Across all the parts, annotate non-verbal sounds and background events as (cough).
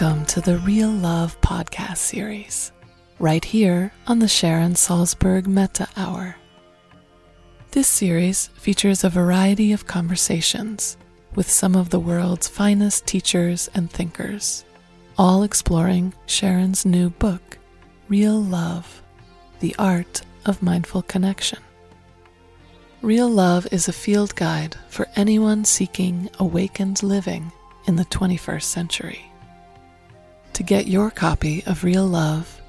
Welcome to the Real Love podcast series, right here on the Sharon Salzberg Metta Hour. This series features a variety of conversations with some of the world's finest teachers and thinkers, all exploring Sharon's new book, Real Love The Art of Mindful Connection. Real Love is a field guide for anyone seeking awakened living in the 21st century. To get your copy of Real Love,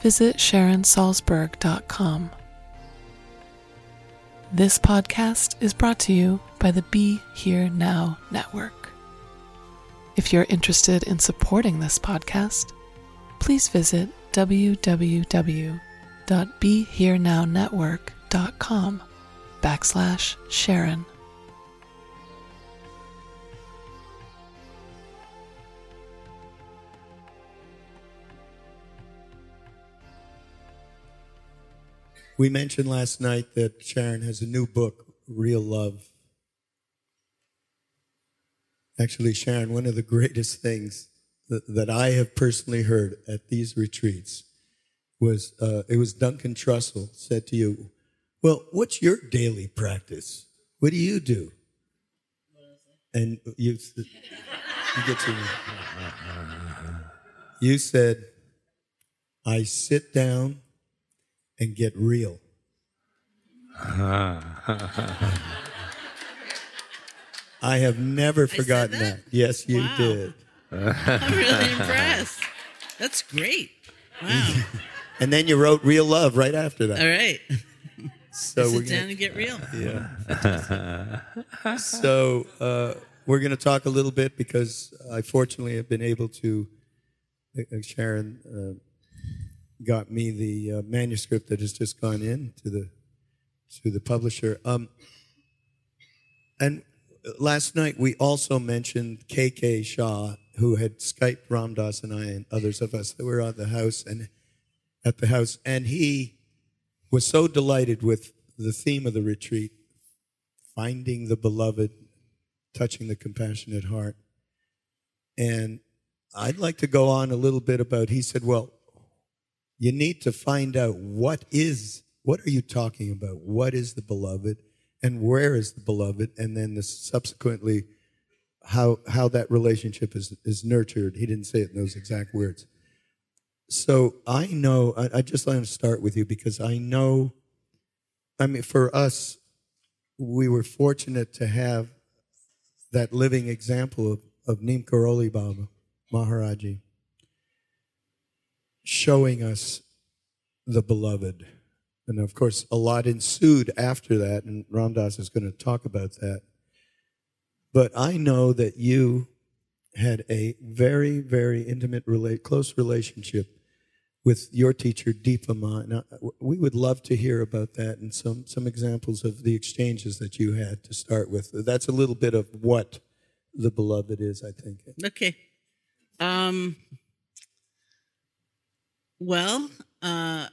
visit SharonSalzberg.com. This podcast is brought to you by the Be Here Now Network. If you're interested in supporting this podcast, please visit www.BeHereNowNetwork.com backslash Sharon. We mentioned last night that Sharon has a new book, Real Love. Actually, Sharon, one of the greatest things that, that I have personally heard at these retreats was uh, it was Duncan Trussell said to you, Well, what's your daily practice? What do you do? And you, you get to you said, I sit down and get real. I have never forgotten that? that? Yes, you Wow. did. I'm really impressed. That's great. Wow. (laughs) And then you wrote Real Love right after that. All right. So we're Sit down gonna, and get real. Yeah. (laughs) so uh, we're going to talk a little bit because I fortunately have been able to. uh, Sharon uh, got me the uh, manuscript that has just gone in to the to the publisher. Um, and last night we also mentioned KK Shah, who had Skyped Ram Dass and I and others of us that were at the house and at the house, and he was so delighted with the theme of the retreat, finding the beloved, touching the compassionate heart. And I'd like to go on a little bit about, he said, well, you need to find out what is, what are you talking about? What is the beloved? And where is the beloved? And then the subsequently, how, how that relationship is, is nurtured. He didn't say it in those exact words. So I know, I, I just want to start with you because I know, I mean, for us, we were fortunate to have that living example of, of Neem Karoli Baba, Maharaji, showing us the beloved. And of course, a lot ensued after that, and Ram Dass is going to talk about that. But I know that you had a very, very intimate, rela- close relationship with your teacher, Dipa Ma. Now, we would love to hear about that and some, some examples of the exchanges that you had to start with. That's a little bit of what the beloved is, I think. Okay. Um, well, uh,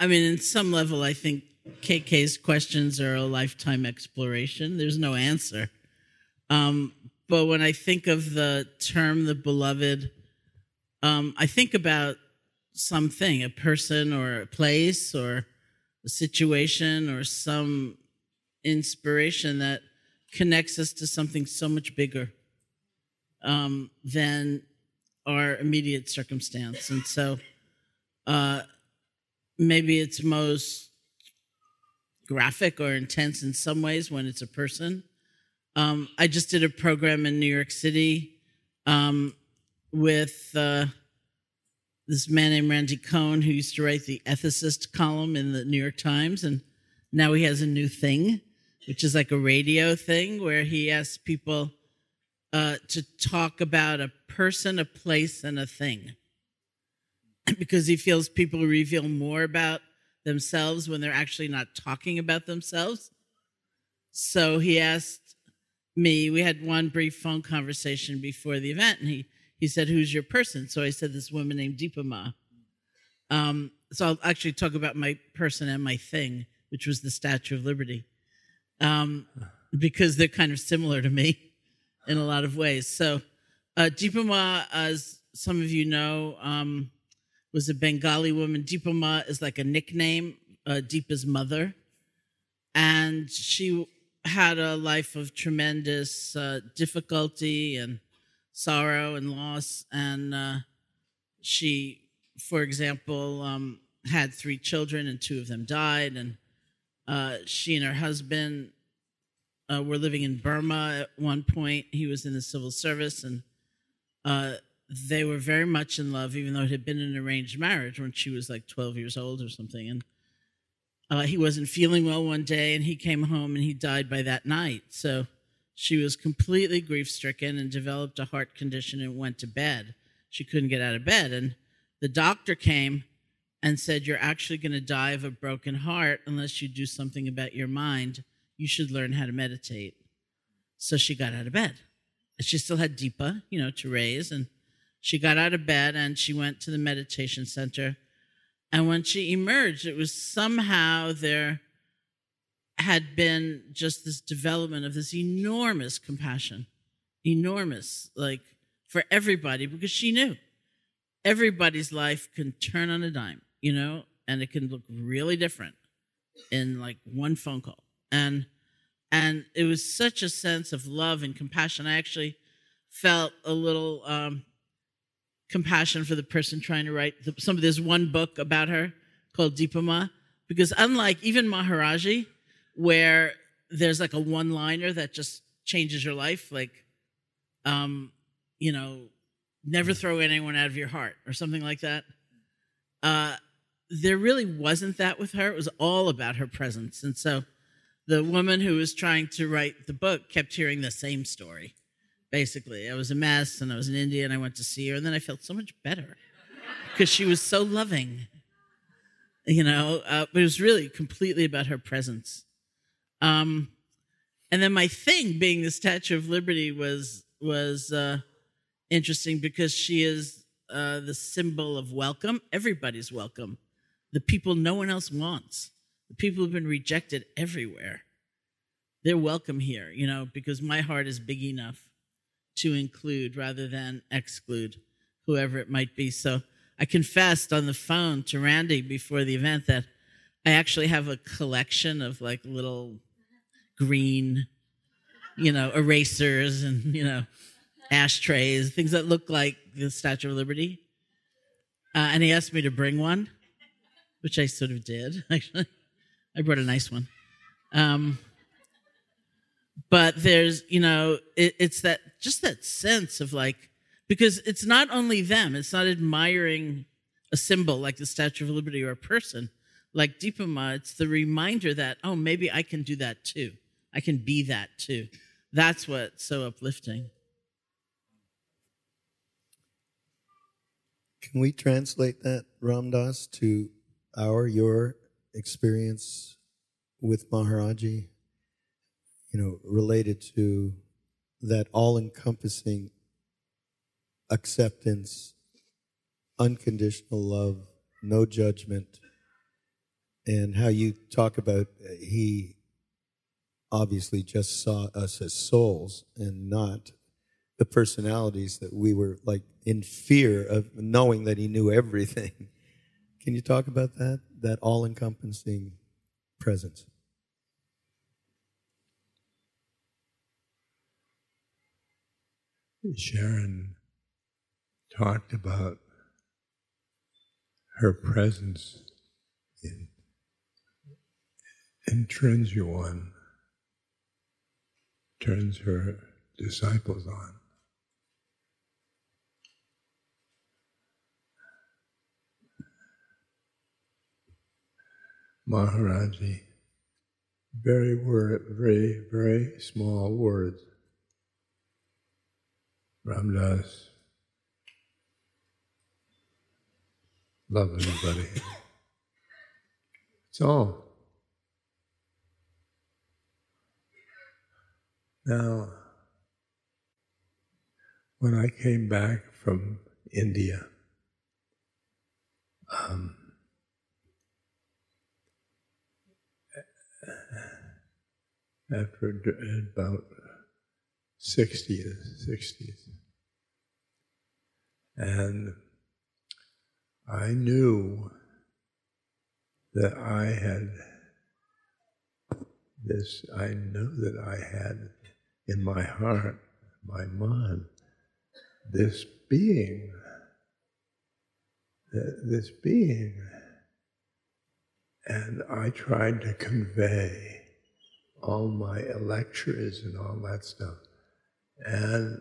I mean, in some level, I think KK's questions are a lifetime exploration. There's no answer. Um, but when I think of the term the beloved, um, I think about something, a person or a place or a situation or some inspiration that connects us to something so much bigger um, than our immediate circumstance. And so uh, maybe it's most graphic or intense in some ways when it's a person. Um, I just did a program in New York City um, with uh, this man named Randy Cohen who used to write the ethicist column in the New York Times. And now he has a new thing, which is like a radio thing where he asks people uh, to talk about a person, a place, and a thing. Because he feels people reveal more about themselves when they're actually not talking about themselves. So he asked me, we had one brief phone conversation before the event, and he, he said, Who's your person? So I said, This woman named Dipa Ma. Um, so I'll actually talk about my person and my thing, which was the Statue of Liberty, um, because they're kind of similar to me in a lot of ways. So uh, Dipa Ma is some of you know, um, was a Bengali woman. Dipa Ma is like a nickname, uh, Dipa's mother. And she had a life of tremendous uh, difficulty and sorrow and loss. And uh, she, for example, um, had three children and two of them died. And uh, she and her husband uh, were living in Burma at one point. He was in the civil service and uh, they were very much in love, even though it had been an arranged marriage when she was like 12 years old or something. And uh, he wasn't feeling well one day and he came home and he died by that night. So she was completely grief stricken and developed a heart condition and went to bed. She couldn't get out of bed. And the doctor came and said, You're actually going to die of a broken heart unless you do something about your mind. You should learn how to meditate. So she got out of bed. She still had Dipa, you know, to raise. And she got out of bed and she went to the meditation center. And when she emerged, it was somehow there had been just this development of this enormous compassion, enormous, like for everybody, because she knew everybody's life can turn on a dime, you know, and it can look really different in like one phone call. And and it was such a sense of love and compassion. I actually felt a little um, compassion for the person trying to write the, some of this one book about her called Dipa Ma, because unlike even Maharaji, where there's like a one liner that just changes your life, like, um, you know, never throw anyone out of your heart or something like that. Uh, there really wasn't that with her. It was all about her presence. And so the woman who was trying to write the book kept hearing the same story basically. I was a mess and I was in India and I went to see her and then I felt so much better because she was so loving. You know, uh, but it was really completely about her presence. Um, and then my thing being the Statue of Liberty was was uh, interesting because she is uh, the symbol of welcome. Everybody's welcome. The people no one else wants. The people who've been rejected everywhere. They're welcome here, you know, because my heart is big enough to include rather than exclude whoever it might be. So I confessed on the phone to Randy before the event that I actually have a collection of like little green, you know, erasers and, you know, ashtrays, things that look like the Statue of Liberty. Uh, and he asked me to bring one, which I sort of did, (laughs) actually. I brought a nice one. Um, but there's you know it, it's that just that sense of like because it's not only them it's not admiring a symbol like the statue of liberty or a person. Like Dipa Ma it's the reminder that oh maybe i can do that too. I can be that too. That's what's so uplifting. Can we translate that Ram Dass to our your experience with maharaji you know, related to that all encompassing acceptance, unconditional love, no judgment, and how you talk about uh, he obviously just saw us as souls and not the personalities that we were like in fear of knowing that he knew everything. (laughs) Can you talk about that? That all encompassing presence? Sharon talked about her presence in, and you on, turns her disciples on. Maharaji, very word, very, very small words Ram Dass. Love everybody. It's all. Now, when I came back from India, um, after about 60s, 60s. And I knew that I had this, I knew that I had in my heart, my mind, this being, this being. And I tried to convey all my lectures and all that stuff. And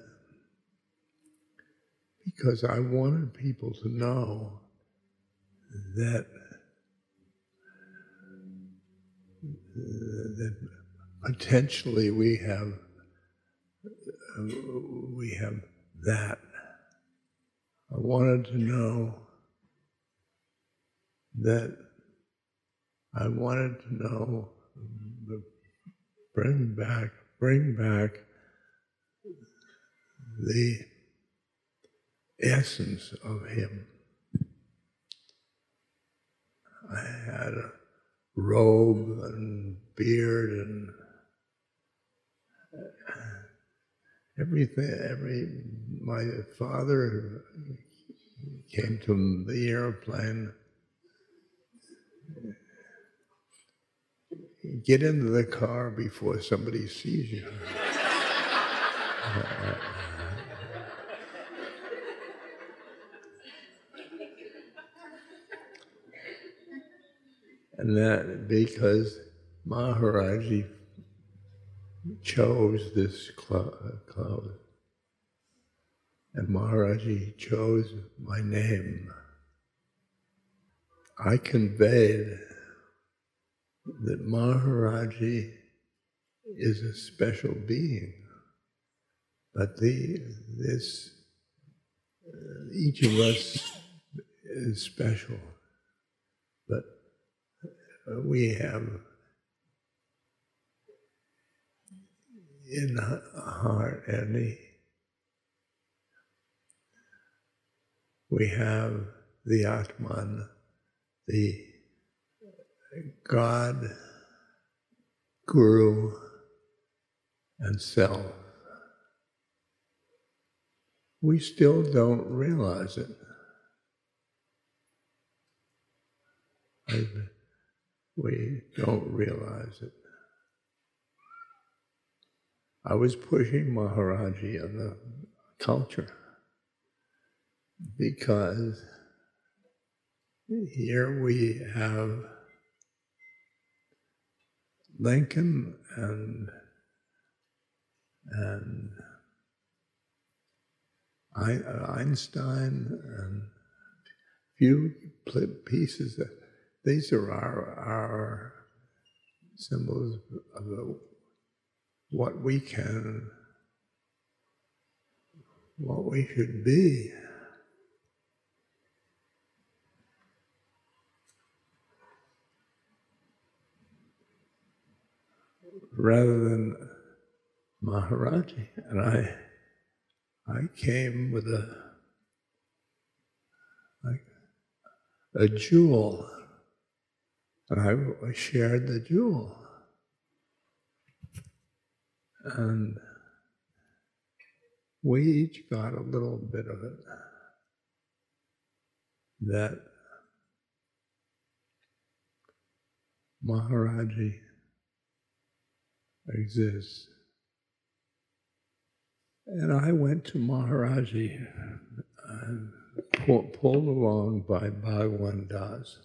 because I wanted people to know that that potentially we have we have that. I wanted to know that I wanted to know the bring back bring back the essence of him. I had a robe and beard and uh, everything. Every my father came to the airplane. Get into the car before somebody sees you. (laughs) Uh, and that because Maharaji chose this cloud, and Maharaji chose my name. I conveyed that Maharaji is a special being, but the this uh, each of us is special, we have in heart and we have the Atman, the God, Guru, and Self. We still don't realize it. I've we don't realize it. I was pushing Maharaji on the culture because here we have Lincoln and and Einstein and few pieces that these are our, our symbols of the, what we can, what we should be. Rather than Maharaji, and I, I came with a, like a jewel and I shared the jewel. And we each got a little bit of it. That Maharaji exists. And I went to Maharaji, pulled along by Bhagwan Das.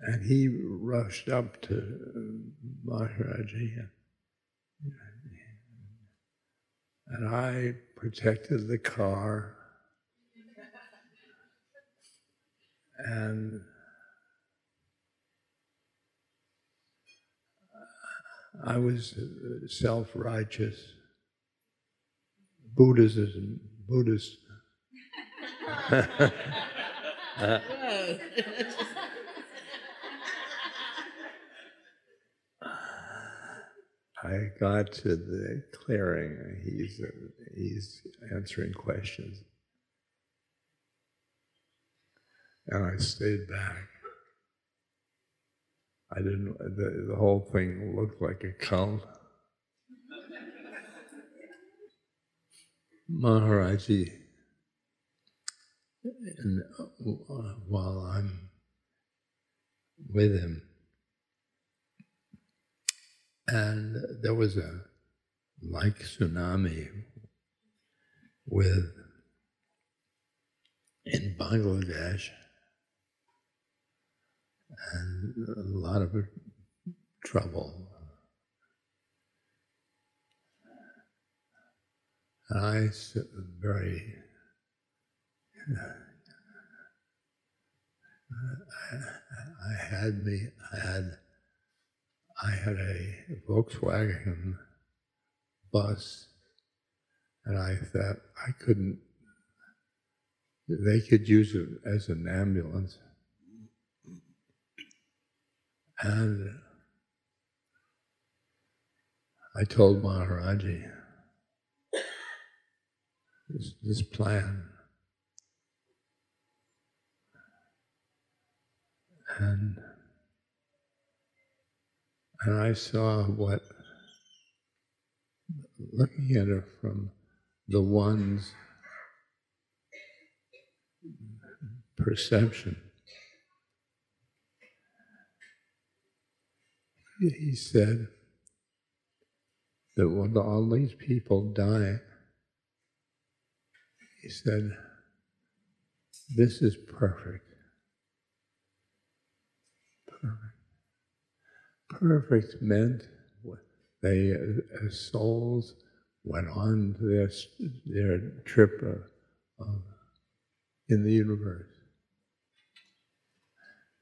And he rushed up to uh, Maharaji. And I protected the car. And uh, I was uh, self righteous. Buddhism, Buddhist. (laughs) (laughs) (laughs) I got to the clearing. He's he's answering questions, and I stayed back. I didn't. The, the whole thing looked like a cult. Maharaji, and uh, while I'm with him, and there was a like tsunami with in Bangladesh and a lot of trouble. And I very uh, I had me I had I had a Volkswagen bus and I thought I couldn't they could use it as an ambulance. And I told Maharaji this, this plan. And, and I saw what, looking at it from the one's perception, he said that when all these people die, he said, This is. Perfect. Perfect meant they, as souls, went on their, their trip of, of, in the universe.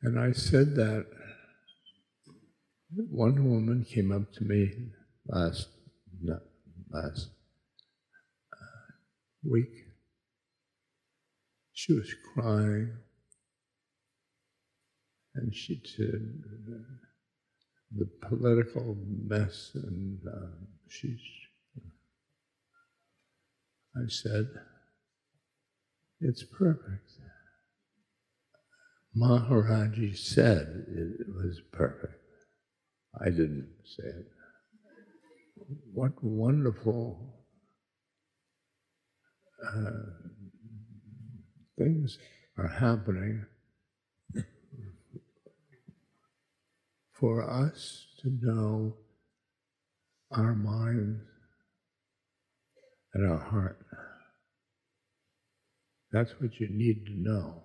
And I said that one woman came up to me last not last uh, week. She was crying, and she said the political mess, and uh, she's. I said, it's perfect. Maharaji said it was perfect. I didn't say it. What wonderful uh, things are happening for us to know our minds and our heart. That's what you need to know.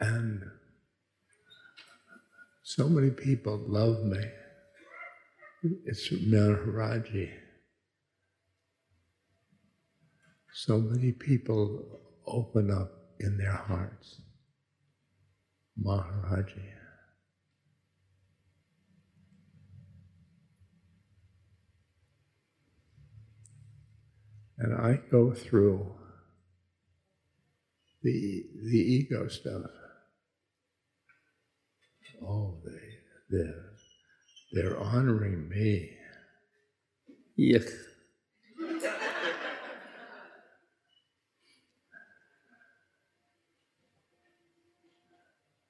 And so many people love me. It's Maharaji. So many people open up in their hearts. Maharaji. And I go through the, the ego stuff oh, they, they're, they're honoring me. Yes.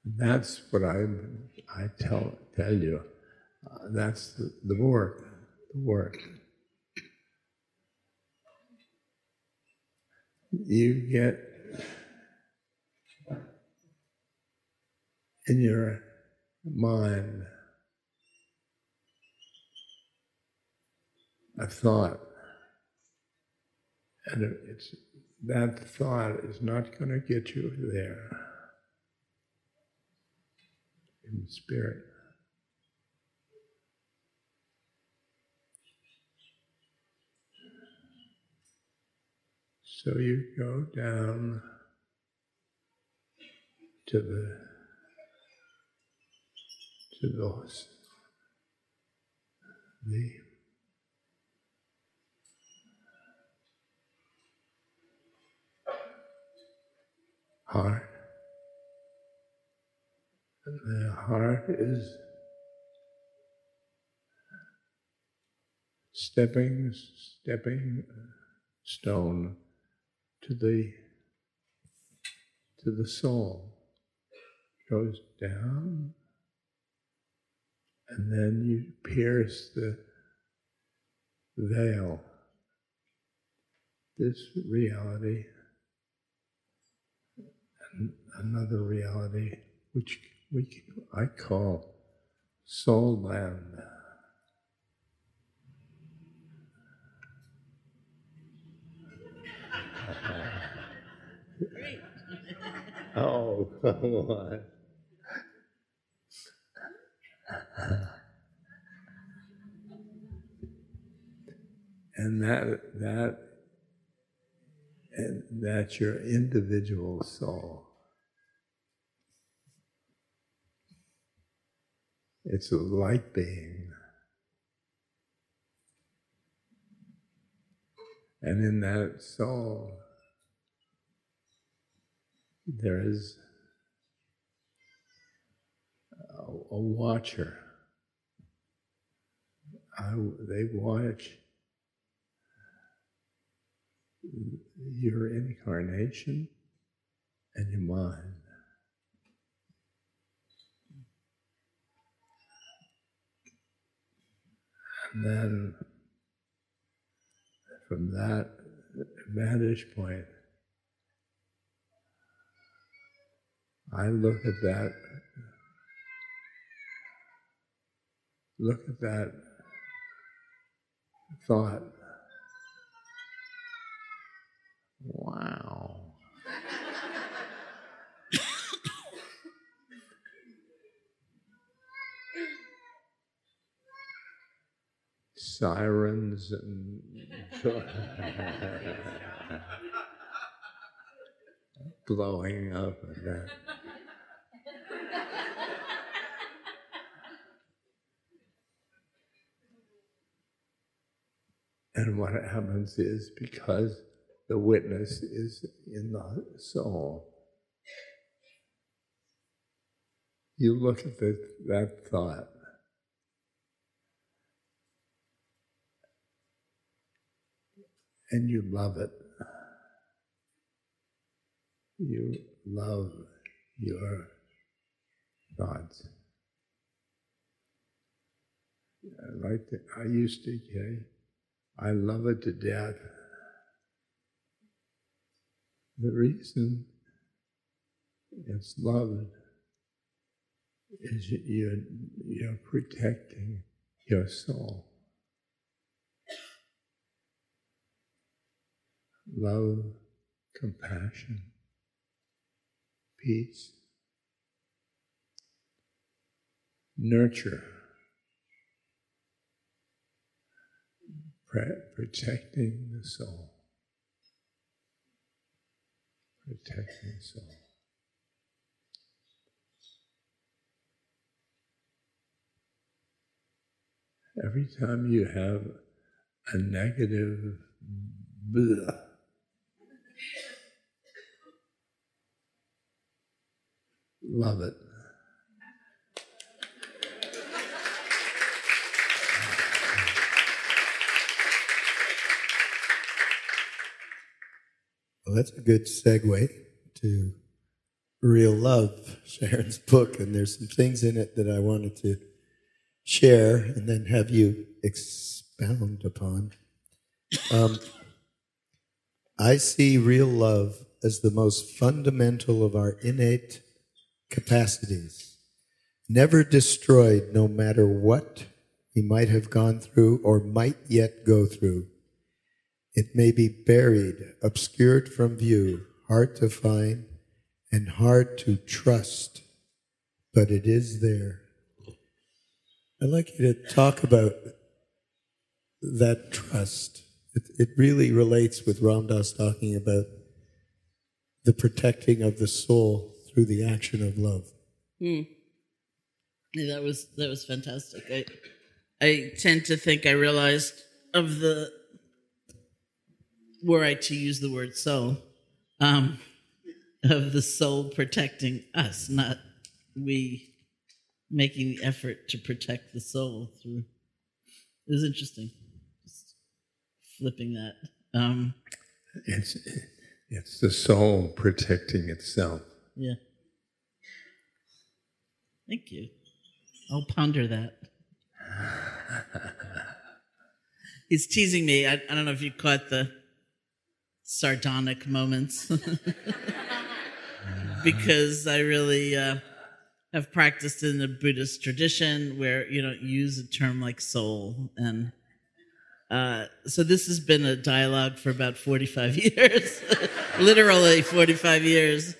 That's what I I tell tell you. Uh, that's the, the work, the work. You get in your mind, a thought, and it's that thought is not going to get you there in the spirit. So you go down to the to those. The heart. The heart is stepping, stepping stone to the to the soul. Goes down and then you pierce the veil this reality and another reality which we, I call soul land. (laughs) Oh, on. and that that and that's your individual soul. It's a light being. And in that soul, there is a, a watcher. I, they watch your incarnation and your mind. And then from that vantage point, I look at that, look at that thought. Wow. Sirens and (laughs) blowing up and that. And what happens is because the witness is in the soul, you look at the, that thought and you love it. You love your thoughts. Like I used to, okay, I love it to death. The reason it's loved is you're, you're protecting your soul. Love, compassion, peace, nurture, protecting the soul. Protecting the soul. Every time you have a negative blah, love it. Well, that's a good segue to Real Love, Sharon's book. And there's some things in it that I wanted to share and then have you expound upon. Um, I see real love as the most fundamental of our innate capacities, never destroyed no matter what he might have gone through or might yet go through. It may be buried, obscured from view, hard to find, and hard to trust, but it is there. I'd like you to talk about that trust. It, it really relates with Ram Dass talking about the protecting of the soul through the action of love. Mm. Yeah, that was that was fantastic. I I tend to think I realized of the were I to use the word soul, um, of the soul protecting us, not we making the effort to protect the soul through. It was interesting, just flipping that. Um, It's, it's the soul protecting itself. Yeah. Thank you. I'll ponder that. (laughs) he's teasing me. I, I don't know if you caught the sardonic moments (laughs) because I really uh, have practiced in the Buddhist tradition where you don't use a term like soul. And uh, so this has been a dialogue for about 45 (laughs) years, literally 45 years.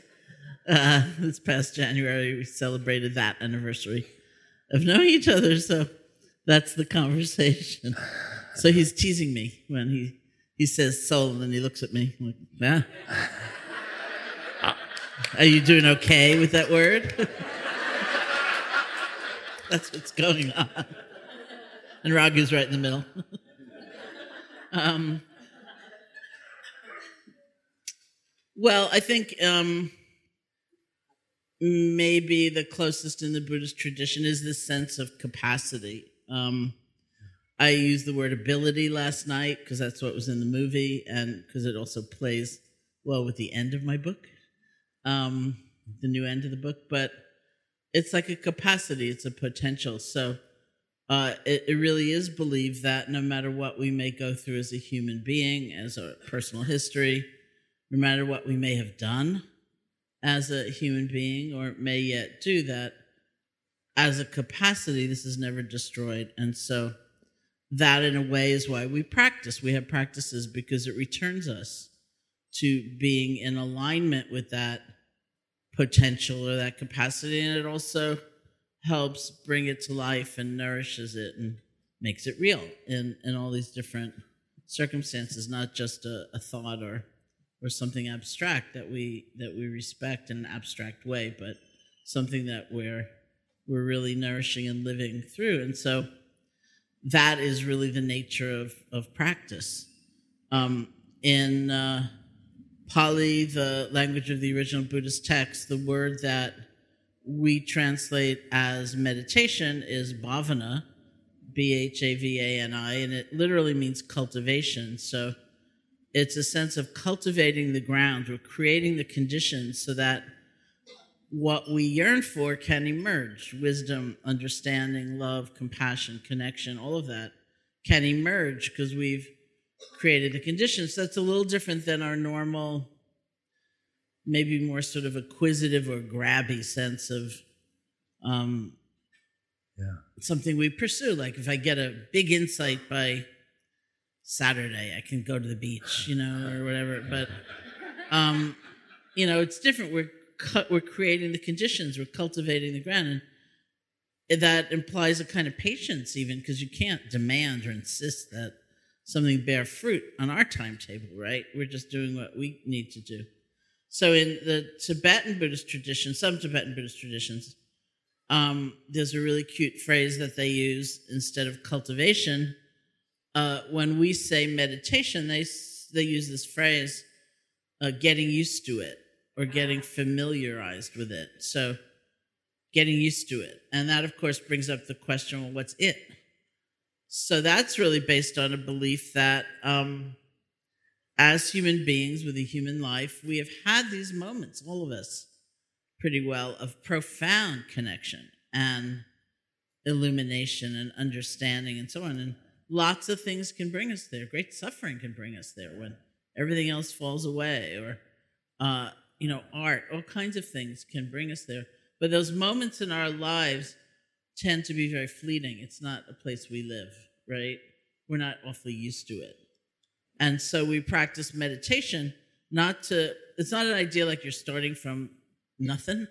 Uh, (laughs) this past January, we celebrated that anniversary of knowing each other. So that's the conversation. So he's teasing me when he, he says soul, and then he looks at me like, yeah. Are you doing okay with that word? (laughs) That's what's going on. And Raghu's right in the middle. (laughs) um, well, I think um, maybe the closest in the Buddhist tradition is this sense of capacity. Um, I used the word ability last night because that's what was in the movie and because it also plays well with the end of my book, um, the new end of the book. But it's like a capacity, it's a potential. So uh, it, it really is believed that no matter what we may go through as a human being, as a personal history, no matter what we may have done as a human being or may yet do, that as a capacity, this is never destroyed. And so that, in a way, is why we practice. We have practices because it returns us to being in alignment with that potential or that capacity. And it also helps bring it to life and nourishes it and makes it real in, in all these different circumstances, not just a, a thought or or something abstract that we that we respect in an abstract way, but something that we're we're really nourishing and living through. And so that is really the nature of, of practice. Um, in uh, Pali, the language of the original Buddhist text, the word that we translate as meditation is bhavana, B H A V A N I, and it literally means cultivation. So it's a sense of cultivating the ground or creating the conditions so that what we yearn for can emerge wisdom, understanding, love, compassion, connection, all of that can emerge because we've created the conditions. That's a little different than our normal, maybe more sort of acquisitive or grabby sense of um, Yeah. something we pursue. Like if I get a big insight by Saturday, I can go to the beach, you know, or whatever. But um, you know, it's different. We're we're creating the conditions, we're cultivating the ground, and that implies a kind of patience, even because you can't demand or insist that something bear fruit on our timetable, right? We're just doing what we need to do. So in the Tibetan Buddhist tradition, some Tibetan Buddhist traditions, um, there's a really cute phrase that they use instead of cultivation. Uh, when we say meditation, they they use this phrase, uh, "getting used to it" or "getting familiarized with it." So, getting used to it, and that of course brings up the question: Well, what's it? So that's really based on a belief that um, as human beings with a human life, we have had these moments, all of us, pretty well, of profound connection and illumination and understanding and so on. And lots of things can bring us there. Great suffering can bring us there when everything else falls away, or, uh, you know, art, all kinds of things can bring us there. But those moments in our lives tend to be very fleeting. It's not a place we live, right? We're not awfully used to it. And so we practice meditation not to, it's not an idea like you're starting from nothing,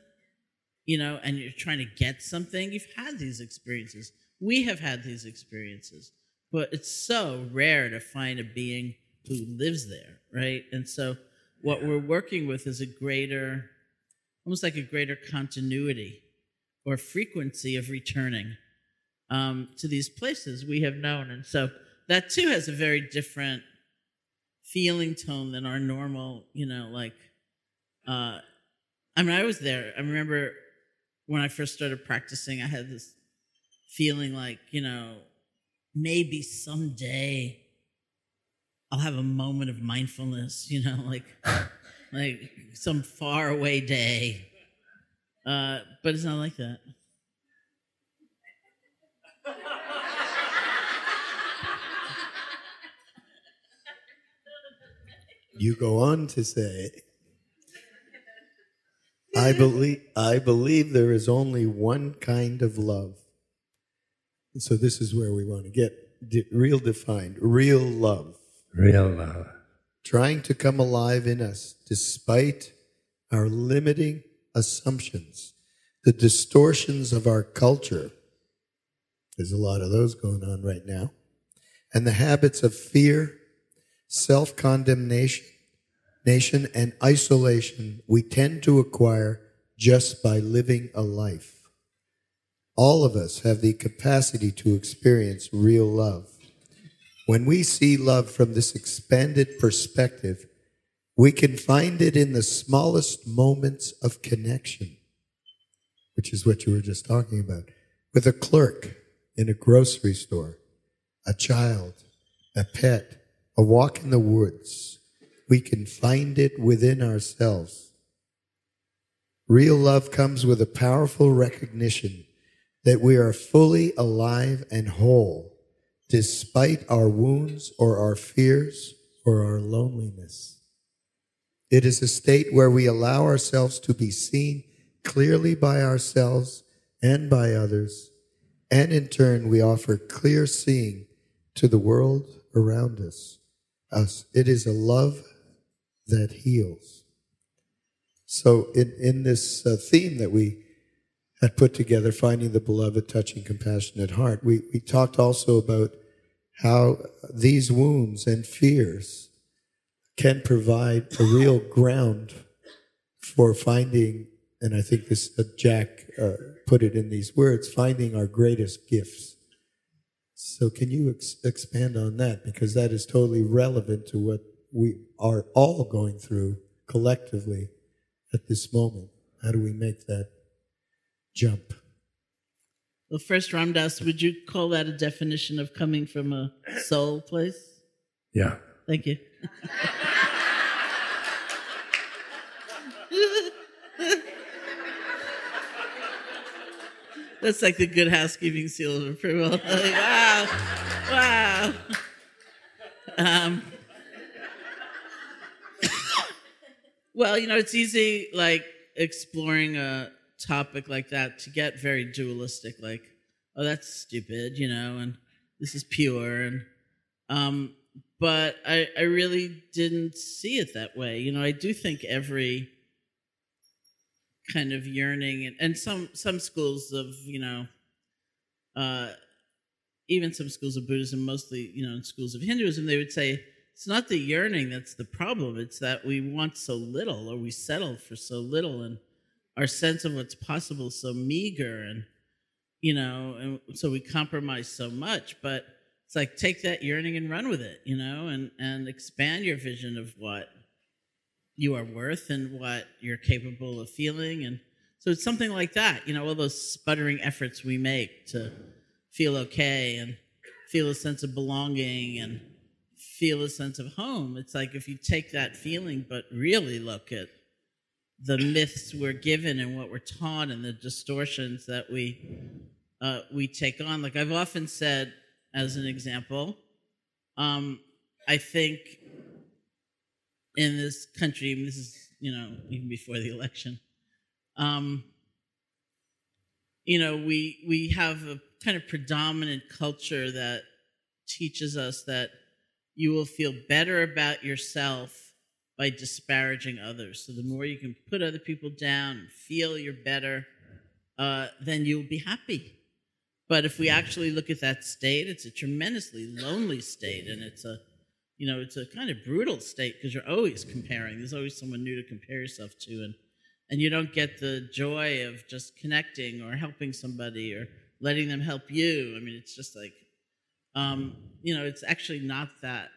you know, and you're trying to get something. You've had these experiences. We have had these experiences, but it's so rare to find a being who lives there, right? And so what we're working with is a greater, almost like a greater continuity or frequency of returning um, to these places we have known. And so that too has a very different feeling tone than our normal, you know, like, uh, I mean, I was there. I remember when I first started practicing, I had this feeling like, you know, maybe someday I'll have a moment of mindfulness, you know, (laughs) like like some faraway day. Uh, but it's not like that. You go on to say, I believe, I believe there is only one kind of love and so this is where we want to get real defined, real love, real love. trying to come alive in us despite our limiting assumptions, the distortions of our culture. There's a lot of those going on right now. And the habits of fear, self condemnation, nation, and isolation we tend to acquire just by living a life. All of us have the capacity to experience real love. When we see love from this expanded perspective, we can find it in the smallest moments of connection, which is what you were just talking about, with a clerk in a grocery store, a child, a pet, a walk in the woods. We can find it within ourselves. Real love comes with a powerful recognition that we are fully alive and whole despite our wounds or our fears or our loneliness. It is a state where we allow ourselves to be seen clearly by ourselves and by others, and in turn we offer clear seeing to the world around us. Us. It is a love that heals. So in, in this uh, theme that we had put together, Finding the Beloved, Touching Compassionate Heart, we, we talked also about how these wounds and fears can provide a real ground for finding, and I think this uh, Jack uh, put it in these words, finding our greatest gifts. So can you ex- expand on that? Because that is totally relevant to what we are all going through collectively at this moment. How do we make that jump? Well, first, Ram Dass, would you call that a definition of coming from a soul place? Yeah. Thank you. (laughs) That's like the good housekeeping seal of approval. (laughs) Like, wow, wow. Um, (coughs) well, you know, it's easy, like exploring a topic like that, to get very dualistic. Like, oh, that's stupid, you know, and this is pure, and um, but I, I really didn't see it that way. You know, I do think every kind of yearning and, and some some schools of you know uh, even some schools of buddhism mostly you know in schools of hinduism they would say it's not the yearning that's the problem it's that we want so little or we settle for so little and our sense of what's possible so meager and you know and so we compromise so much but it's like take that yearning and run with it you know and and expand your vision of what you are worth and what you're capable of feeling. And so it's something like that you know all those sputtering efforts we make to feel okay and feel a sense of belonging and feel a sense of home. It's like if you take that feeling but really look at the myths we're given and what we're taught and the distortions that we uh, we take on. Like i've often said as an example um, i think in this country, this is, you know, even before the election, um, you know, we we have a kind of predominant culture that teaches us that you will feel better about yourself by disparaging others. So the more you can put other people down and feel you're better, uh, then you'll be happy. But if we actually look at that state, it's a tremendously lonely state, and it's a you know, it's a kind of brutal state because you're always comparing. There's always someone new to compare yourself to, and and you don't get the joy of just connecting or helping somebody or letting them help you. I mean, it's just like, um, you know, it's actually not that.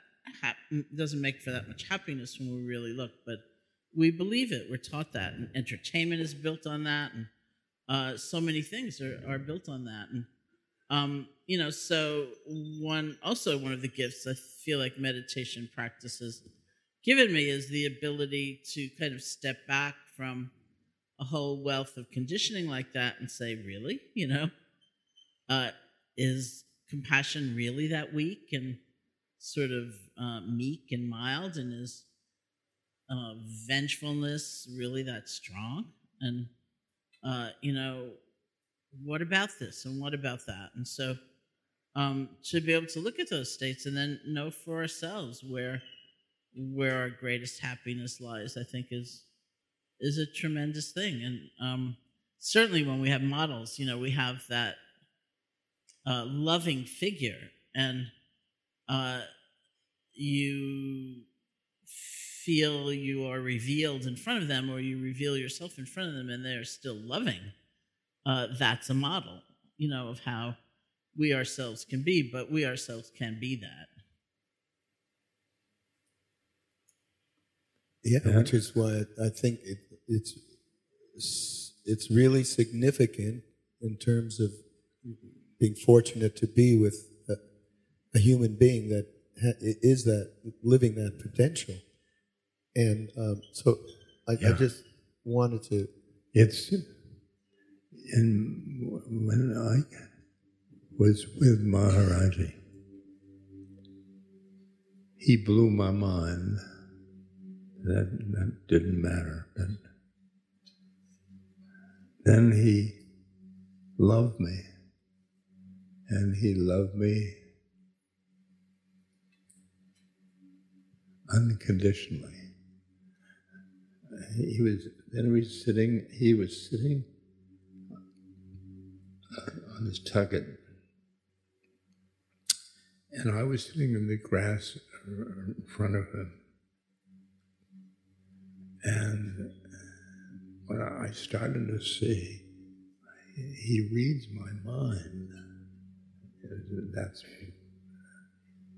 Hap- doesn't make for that much happiness when we really look, but we believe it. We're taught that, and entertainment is built on that, and uh, so many things are, are built on that, and um, you know, so one also one of the gifts I feel like meditation practices given me is the ability to kind of step back from a whole wealth of conditioning like that and say, really, you know, uh, is compassion really that weak? And sort of uh, meek and mild, and is uh, vengefulness really that strong? And, uh, you know, what about this and what about that? And so um, to be able to look at those states and then know for ourselves where where our greatest happiness lies, I think is is a tremendous thing. And um, certainly when we have models, you know, we have that uh, loving figure, and uh, you feel you are revealed in front of them, or you reveal yourself in front of them, and they're still loving. Uh, that's a model, you know, of how we ourselves can be, but we ourselves can be that. Yeah, Yeah. which is why I think it, it's it's really significant in terms of being fortunate to be with a, a human being that ha- is that living that potential, and um, so I, I just wanted to. It's in when I was with Maharaji, he blew my mind. That that didn't matter. But then he loved me, and he loved me unconditionally. He was then he was sitting. He was sitting uh, on his tucket, and I was sitting in the grass in front of him. And when I started to see, he reads my mind. That's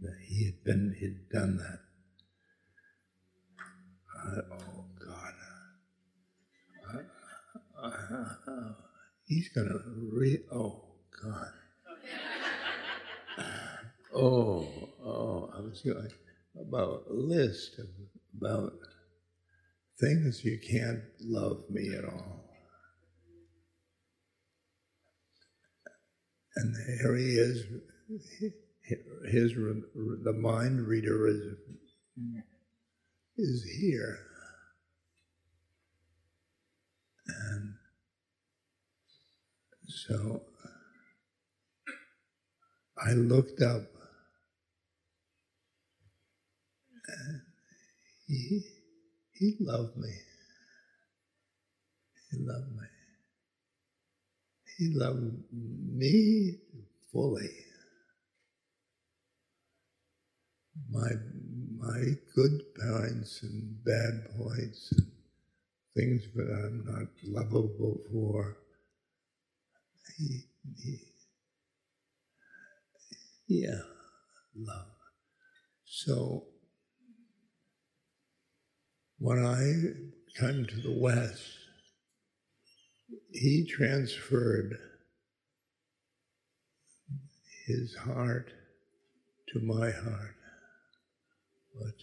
that he had been he'd done that. Oh God, Uh, uh, he's gonna re. Oh God. Oh, oh, I was going about a list of about things you can't love me at all. And here he is. His the mind reader is is here, and so I looked up, and he he loved me. He loved me. He loved me fully. My my good points and bad points and things that I'm not lovable for. He, he, yeah, love. So when I came to the West, he transferred his heart to my heart,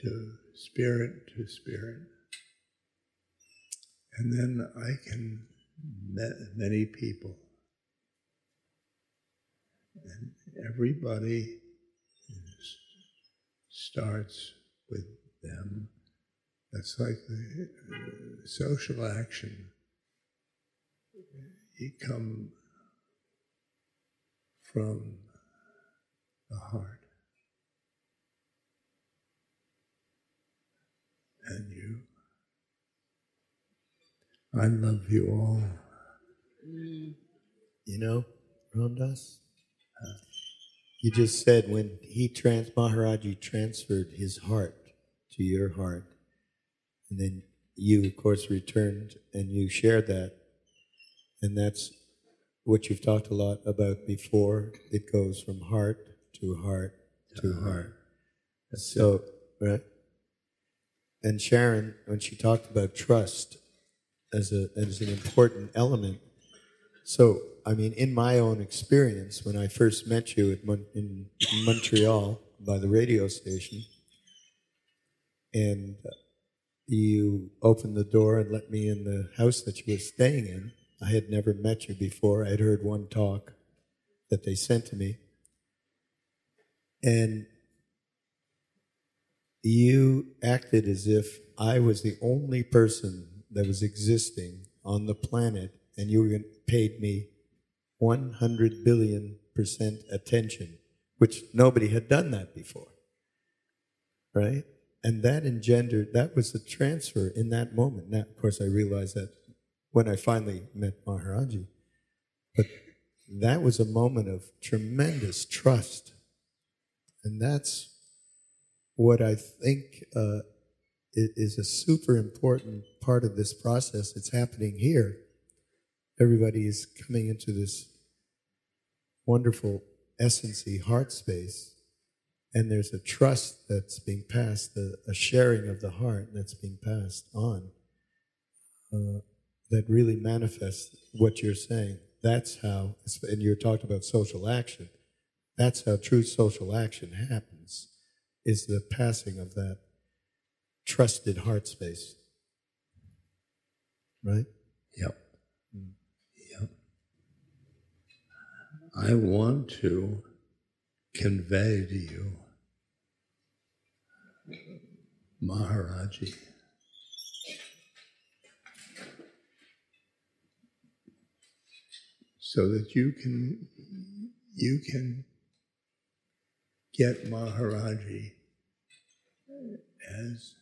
to spirit to spirit. And then I can met many people. And everybody is- starts with them. That's like the uh, social action. You come from the heart. And you, I love you all. You know, Ram Dass, uh, you just said when he trans Maharaji transferred his heart to your heart, and then you, of course, returned and you shared that, and that's what you've talked a lot about before. It goes from heart to heart to heart. So, right? And Sharon, when she talked about trust as a as an important element, so I mean, in my own experience, when I first met you Mon- in Montreal by the radio station, and you opened the door and let me in the house that you were staying in. I had never met you before. I had heard one talk that they sent to me. And you acted as if I was the only person that was existing on the planet, and you paid me 100 billion percent attention, which nobody had done that before. Right? And that engendered, that was the transfer in that moment. Now, of course, I realized that when I finally met Maharaji. But that was a moment of tremendous trust. And that's what I think uh, is a super important part of this process that's happening here. Everybody is coming into this wonderful essency heart space, and there's a trust that's being passed, a, a sharing of the heart that's being passed on uh, that really manifests what you're saying. That's how, and you're talking about social action. That's how true social action happens, is the passing of that trusted heart space. Right? Yep. Mm. Yep. I want to convey to you Maharaji. So that you can you can get Maharaji as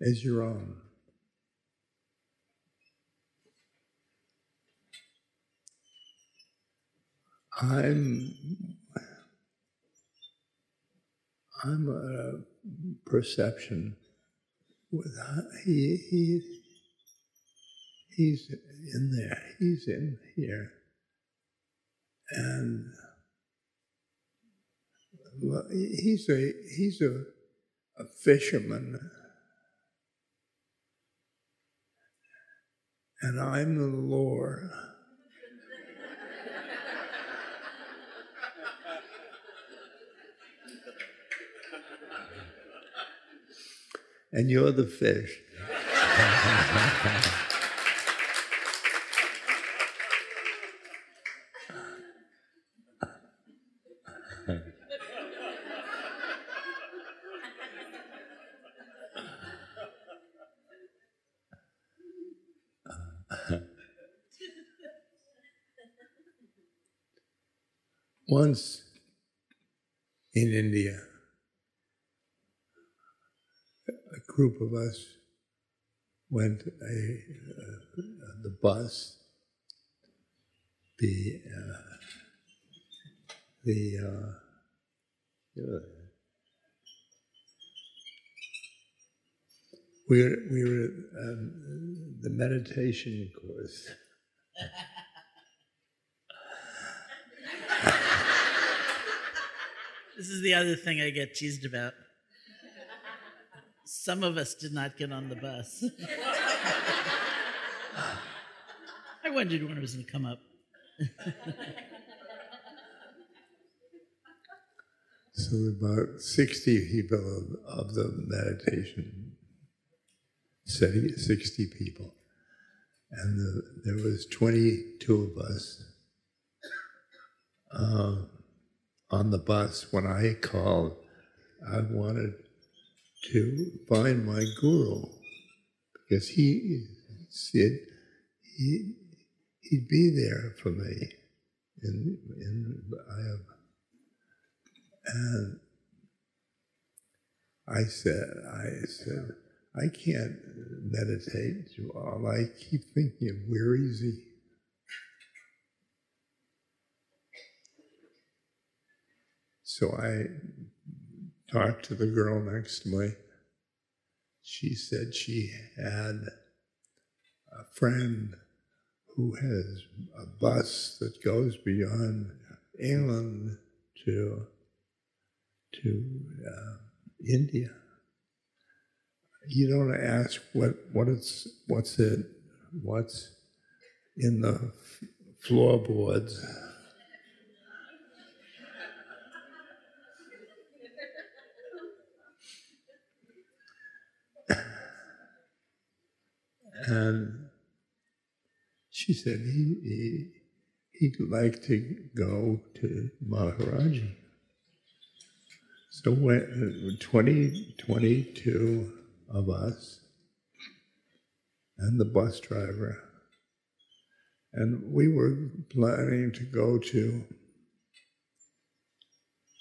as your own. I'm I'm a perception with uh, he, he he's in there he's in here and he's a he's a, a fisherman and I'm the Lord. and you're the fish. (laughs) in India, A group of us went a, uh, the bus, the uh, the uh, we were we were um, the meditation course. (laughs) this is the other thing I get teased about. Some of us did not get on the bus. I wondered when it was going to come up. so about 60 people of, of the meditation, 60 people. And the, there was 22 of us uh, on the bus when I called. I wanted to find my guru because he said he he'd be there for me in I have and I said I said I can't meditate all I keep thinking of where is he so I talked to the girl next to me. She said she had a friend who has a bus that goes beyond England to to uh, India. You don't ask what what it's what's it what's in the floorboards. And she said he, he, he'd like to go to Maharaji. So when 20, 22 of us and the bus driver, and we were planning to go to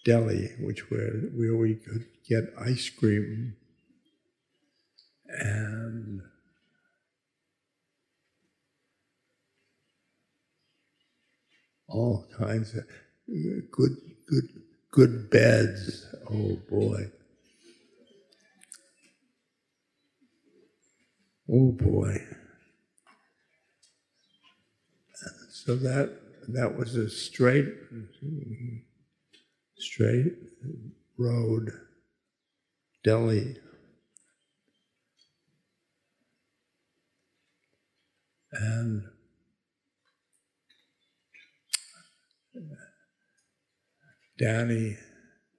Delhi, which where, where we could get ice cream and all kinds of good, good, good beds. Oh boy. Oh boy. So that that was a straight straight road, Delhi. And Danny,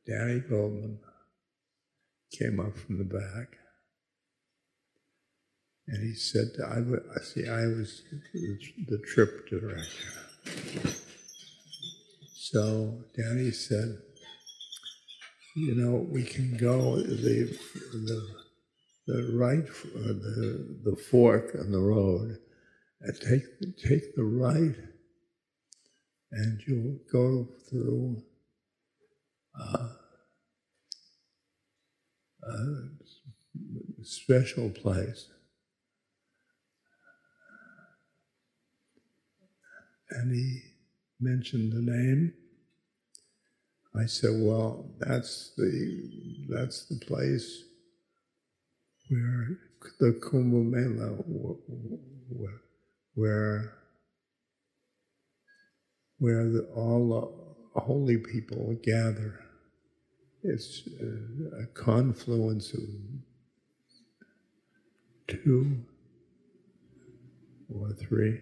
Danny Goleman came up from the back. And he said, I, see, I was the trip director. So Danny said, you know, we can go the the the right uh, the the fork on the road, and take take the right, and you'll go through a special place. And he mentioned the name. I said, "Well, that's the that's the place where the Kumbh Mela, where where the, all the holy people gather. It's a confluence of two or three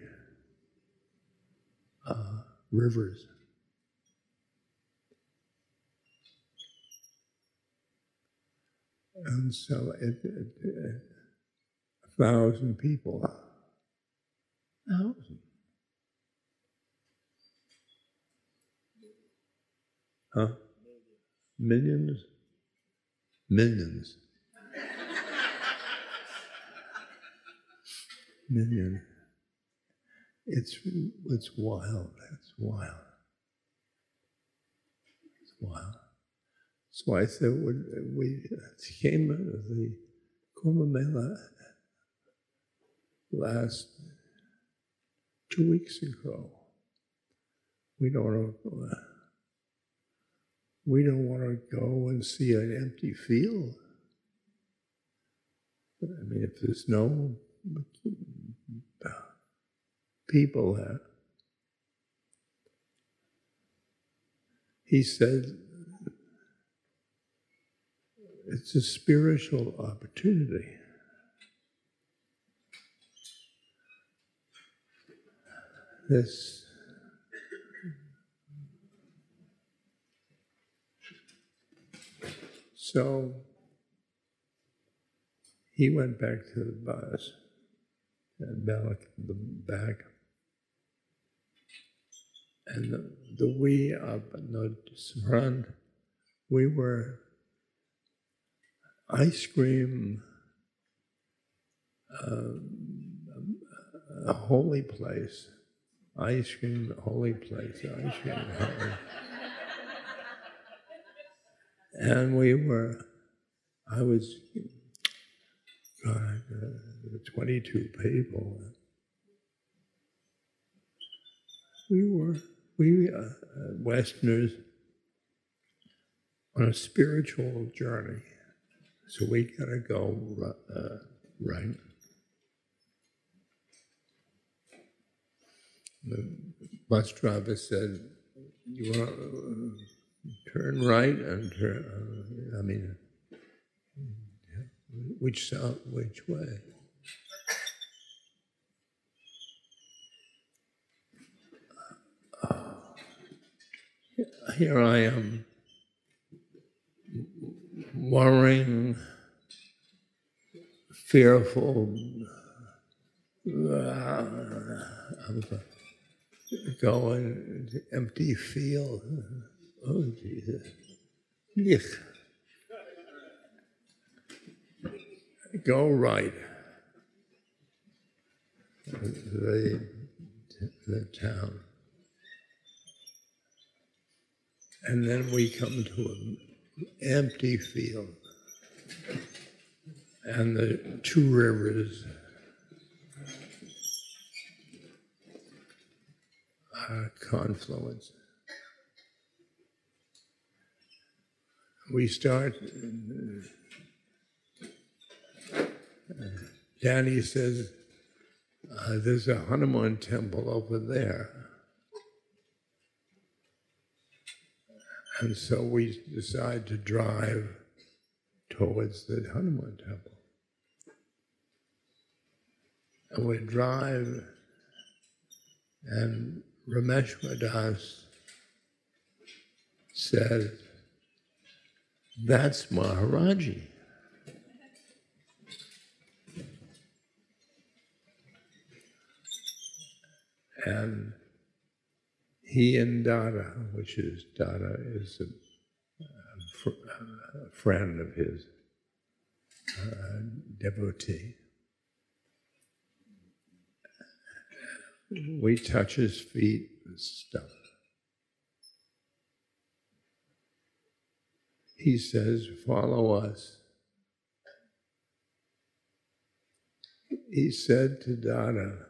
uh, rivers." And so it, it, it, a thousand people. A thousand. Huh? Millions? Millions. Million. It's it's wild. It's wild. It's wild. So I said, when we came to the Kumbh Mela last two weeks ago. We don't want to, uh, we don't want to go and see an empty field. But, I mean, if there's no people there, he said, it's a spiritual opportunity. This so he went back to the bus and in the back. And the, the we the front, we were ice cream, uh, a holy place, ice cream, holy place, ice cream. And we were, I was, uh, 22 people. We were, we uh, Westerners, on a spiritual journey. So we got to go uh, right. The bus driver said, "You want uh, turn right and turn? Uh, I mean, which south? Which way?" Here I am worrying, fearful, uh, going empty field. Oh, Jesus. Yes. Go right. The, the town. And then we come to an empty field and the two rivers are confluences. We start, Danny says, uh, there's a Hanuman temple over there. And so we decide to drive towards the Hanuman temple. And we drive, and Ramesh Das said, That's Maharaji. And he and Dada, which is Dada, is a, a, fr- a friend of his, a devotee. We touch his feet and stuff. He says, Follow us. He said to Dada,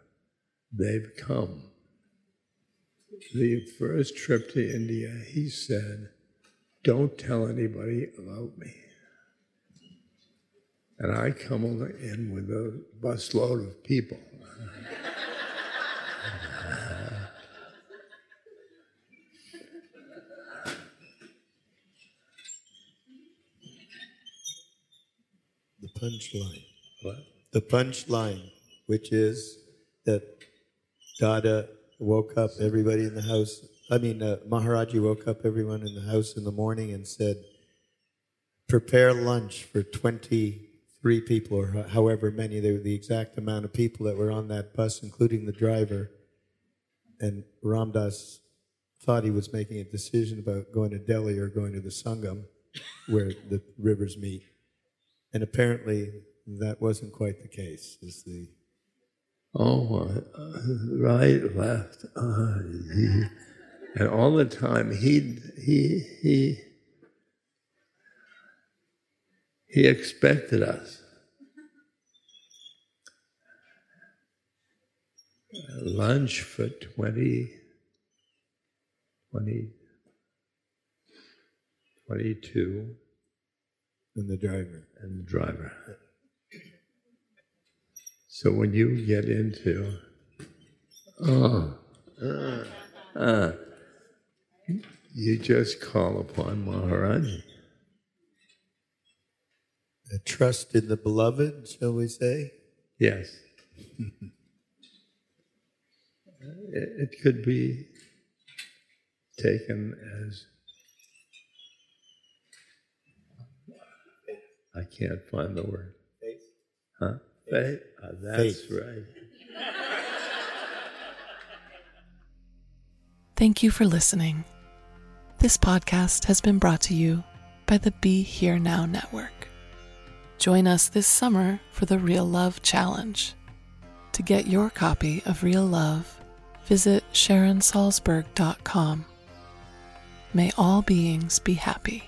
They've come. The first trip to India, he said, Don't tell anybody about me. And I come in with a busload of people. (laughs) punchline. What? The punchline, which is that Dada woke up everybody in the house. I mean, uh, Maharaji woke up everyone in the house in the morning and said, prepare lunch for 23 people, or however many, they were the exact amount of people that were on that bus, including the driver. And Ram Dass thought he was making a decision about going to Delhi or going to the Sangam, where the rivers meet. And apparently, that wasn't quite the case. Is the Oh, right, left, he, and all the time he he he he expected us. Lunch for 20, 20, 22, and the driver. and the driver. So when you get into, oh, uh, uh, you just call upon Maharaji. A trust in the beloved, shall we say? Yes. (laughs) it, it could be taken as I can't find the word. Faith. Huh? Faith. Ah, that's Faith. right. (laughs) Thank you for listening. This podcast has been brought to you by the Be Here Now Network. Join us this summer for the Real Love Challenge. To get your copy of Real Love, visit SharonSalzberg.com. May all beings be happy.